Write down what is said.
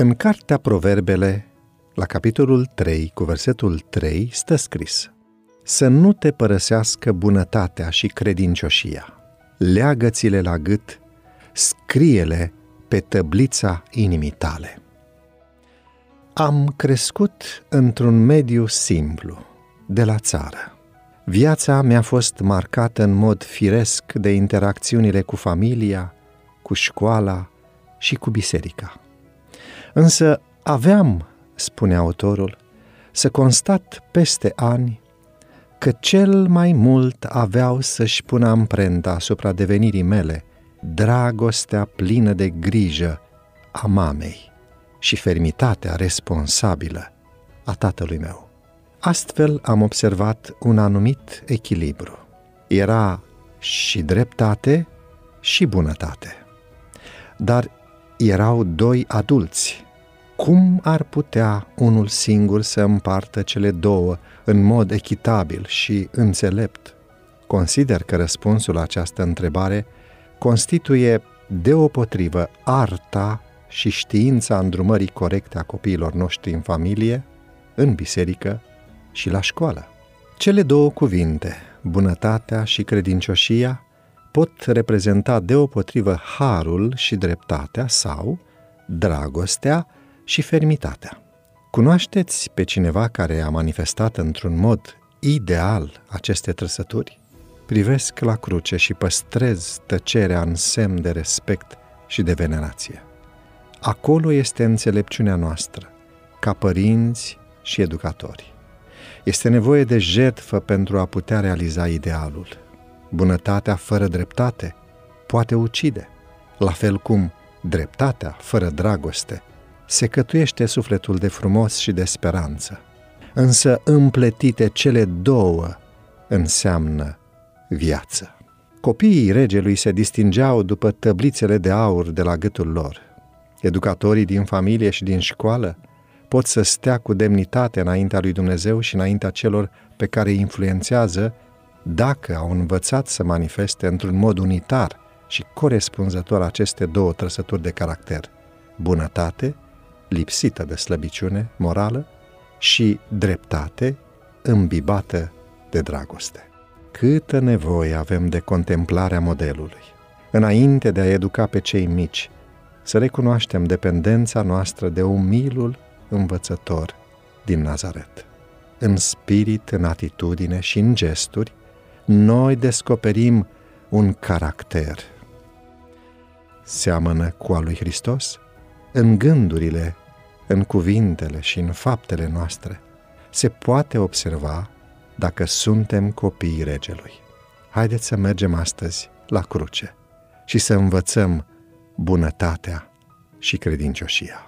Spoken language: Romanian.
În cartea Proverbele, la capitolul 3, cu versetul 3, stă scris Să nu te părăsească bunătatea și credincioșia. Leagă-ți-le la gât, scrie-le pe tăblița inimii tale. Am crescut într-un mediu simplu, de la țară. Viața mi-a fost marcată în mod firesc de interacțiunile cu familia, cu școala și cu biserica. Însă aveam, spune autorul, să constat peste ani că cel mai mult aveau să-și pună amprenta asupra devenirii mele dragostea plină de grijă a mamei și fermitatea responsabilă a tatălui meu. Astfel am observat un anumit echilibru. Era și dreptate și bunătate. Dar erau doi adulți. Cum ar putea unul singur să împartă cele două în mod echitabil și înțelept? Consider că răspunsul la această întrebare constituie deopotrivă arta și știința îndrumării corecte a copiilor noștri în familie, în biserică și la școală. Cele două cuvinte, bunătatea și credincioșia, pot reprezenta deopotrivă harul și dreptatea sau dragostea și fermitatea. Cunoașteți pe cineva care a manifestat într-un mod ideal aceste trăsături? Privesc la cruce și păstrez tăcerea în semn de respect și de venerație. Acolo este înțelepciunea noastră, ca părinți și educatori. Este nevoie de jertfă pentru a putea realiza idealul. Bunătatea fără dreptate poate ucide, la fel cum dreptatea fără dragoste se cătuiește sufletul de frumos și de speranță. Însă împletite cele două înseamnă viață. Copiii regelui se distingeau după tăblițele de aur de la gâtul lor. Educatorii din familie și din școală pot să stea cu demnitate înaintea lui Dumnezeu și înaintea celor pe care îi influențează dacă au învățat să manifeste într-un mod unitar și corespunzător aceste două trăsături de caracter, bunătate, lipsită de slăbiciune morală, și dreptate, îmbibată de dragoste. Câtă nevoie avem de contemplarea modelului. Înainte de a educa pe cei mici, să recunoaștem dependența noastră de umilul învățător din Nazaret. În spirit, în atitudine și în gesturi, noi descoperim un caracter. Seamănă cu al lui Hristos? În gândurile, în cuvintele și în faptele noastre se poate observa dacă suntem copiii regelui. Haideți să mergem astăzi la cruce și să învățăm bunătatea și credincioșia.